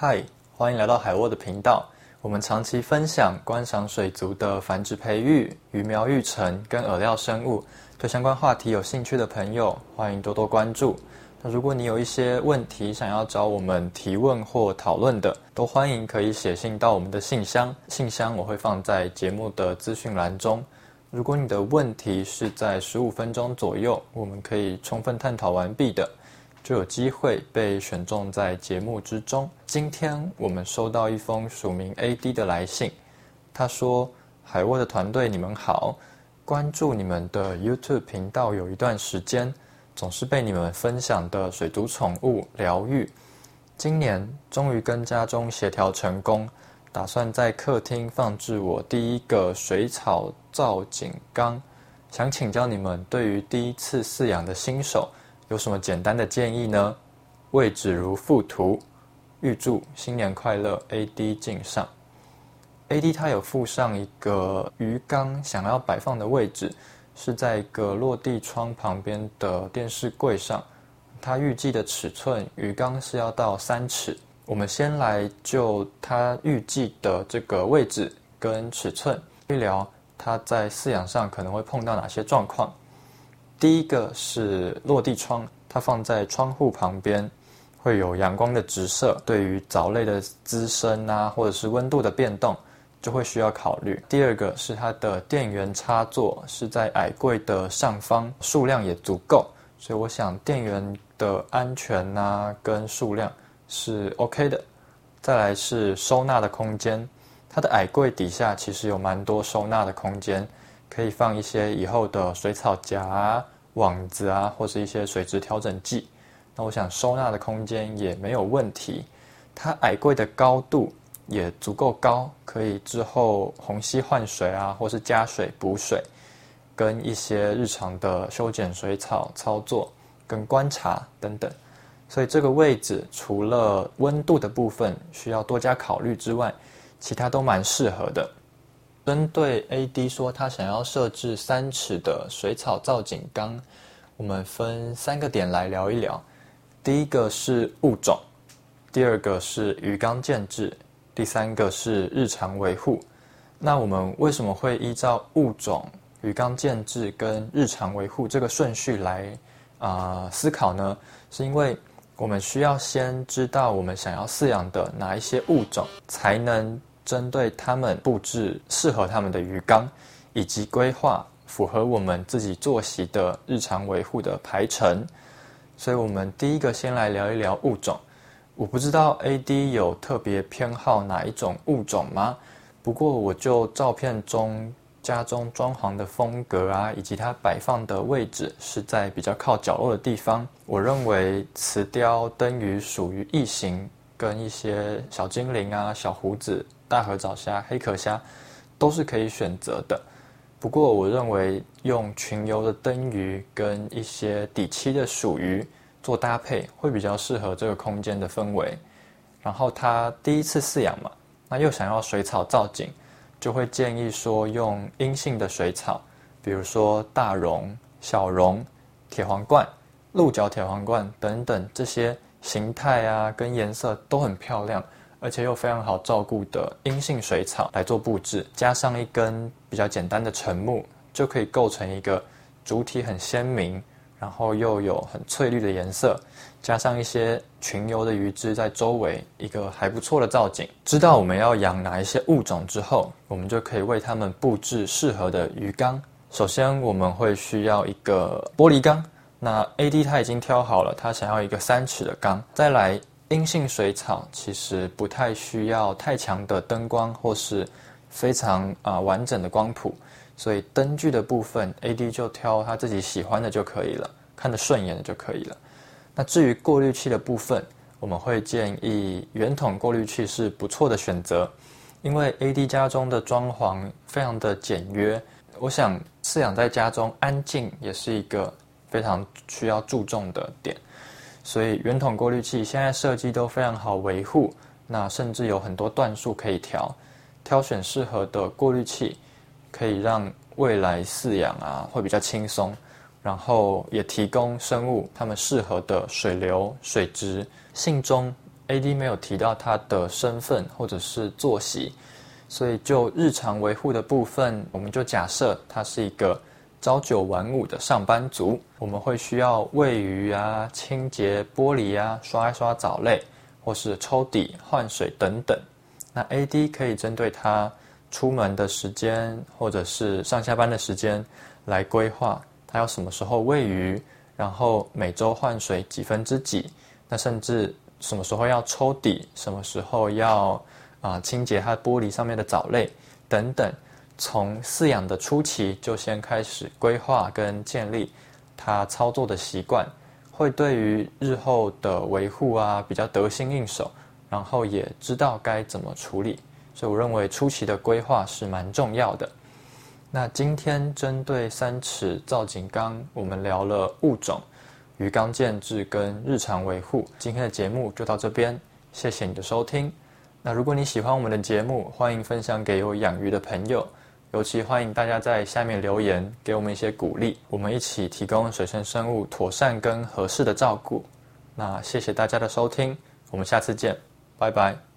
嗨，欢迎来到海沃的频道。我们长期分享观赏水族的繁殖培育、鱼苗育成跟饵料生物。对相关话题有兴趣的朋友，欢迎多多关注。那如果你有一些问题想要找我们提问或讨论的，都欢迎可以写信到我们的信箱，信箱我会放在节目的资讯栏中。如果你的问题是在十五分钟左右，我们可以充分探讨完毕的，就有机会被选中在节目之中。今天我们收到一封署名 AD 的来信，他说：“海沃的团队，你们好，关注你们的 YouTube 频道有一段时间，总是被你们分享的水族宠物疗愈。今年终于跟家中协调成功。”打算在客厅放置我第一个水草造景缸，想请教你们对于第一次饲养的新手有什么简单的建议呢？位置如附图，预祝新年快乐，AD 敬上。AD 他有附上一个鱼缸，想要摆放的位置是在一个落地窗旁边的电视柜上，他预计的尺寸鱼缸是要到三尺。我们先来就他预计的这个位置跟尺寸聊聊，他在饲养上可能会碰到哪些状况。第一个是落地窗，它放在窗户旁边，会有阳光的直射，对于藻类的滋生啊，或者是温度的变动，就会需要考虑。第二个是它的电源插座是在矮柜的上方，数量也足够，所以我想电源的安全啊跟数量。是 OK 的，再来是收纳的空间，它的矮柜底下其实有蛮多收纳的空间，可以放一些以后的水草夹、网子啊，或是一些水质调整剂。那我想收纳的空间也没有问题，它矮柜的高度也足够高，可以之后虹吸换水啊，或是加水补水，跟一些日常的修剪水草操作跟观察等等。所以这个位置除了温度的部分需要多加考虑之外，其他都蛮适合的。针对 AD 说他想要设置三尺的水草造景缸，我们分三个点来聊一聊。第一个是物种，第二个是鱼缸建制，第三个是日常维护。那我们为什么会依照物种、鱼缸建制跟日常维护这个顺序来啊、思考呢？是因为我们需要先知道我们想要饲养的哪一些物种，才能针对它们布置适合它们的鱼缸，以及规划符合我们自己作息的日常维护的排程。所以，我们第一个先来聊一聊物种。我不知道 AD 有特别偏好哪一种物种吗？不过，我就照片中。家中装潢的风格啊，以及它摆放的位置是在比较靠角落的地方。我认为瓷雕、灯鱼属于异形，跟一些小精灵啊、小胡子、大河藻虾、黑壳虾都是可以选择的。不过，我认为用群游的灯鱼跟一些底栖的鼠鱼做搭配，会比较适合这个空间的氛围。然后，它第一次饲养嘛，那又想要水草造景。就会建议说用阴性的水草，比如说大榕、小榕、铁皇冠、鹿角铁皇冠等等这些形态啊跟颜色都很漂亮，而且又非常好照顾的阴性水草来做布置，加上一根比较简单的沉木，就可以构成一个主体很鲜明。然后又有很翠绿的颜色，加上一些群游的鱼只在周围，一个还不错的造景。知道我们要养哪一些物种之后，我们就可以为它们布置适合的鱼缸。首先，我们会需要一个玻璃缸。那 AD 他已经挑好了，他想要一个三尺的缸。再来，阴性水草其实不太需要太强的灯光或是非常啊、完整的光谱。所以灯具的部分，AD 就挑他自己喜欢的就可以了，看得顺眼的就可以了。那至于过滤器的部分，我们会建议圆筒过滤器是不错的选择，因为 AD 家中的装潢非常的简约，我想饲养在家中安静也是一个非常需要注重的点。所以圆筒过滤器现在设计都非常好维护，那甚至有很多段数可以调，挑选适合的过滤器。可以让未来饲养啊会比较轻松，然后也提供生物它们适合的水流、水质。信中 AD 没有提到它的身份或者是作息，所以就日常维护的部分，我们就假设它是一个朝九晚五的上班族。我们会需要喂鱼啊、清洁玻璃啊、刷一刷藻类，或是抽底、换水等等。那 AD 可以针对他出门的时间，或者是上下班的时间来规划，他要什么时候喂鱼，然后每周换水几分之几，那甚至什么时候要抽底，什么时候要啊、清洁它玻璃上面的藻类等等，从饲养的初期就先开始规划跟建立他操作的习惯，会对于日后的维护啊比较得心应手。然后也知道该怎么处理，所以我认为初期的规划是蛮重要的。那今天针对三尺造景缸，我们聊了物种、鱼缸建制跟日常维护。今天的节目就到这边，谢谢你的收听。那如果你喜欢我们的节目，欢迎分享给有养鱼的朋友，尤其欢迎大家在下面留言给我们一些鼓励，我们一起提供水生生物妥善跟合适的照顾。那谢谢大家的收听，我们下次见。拜拜。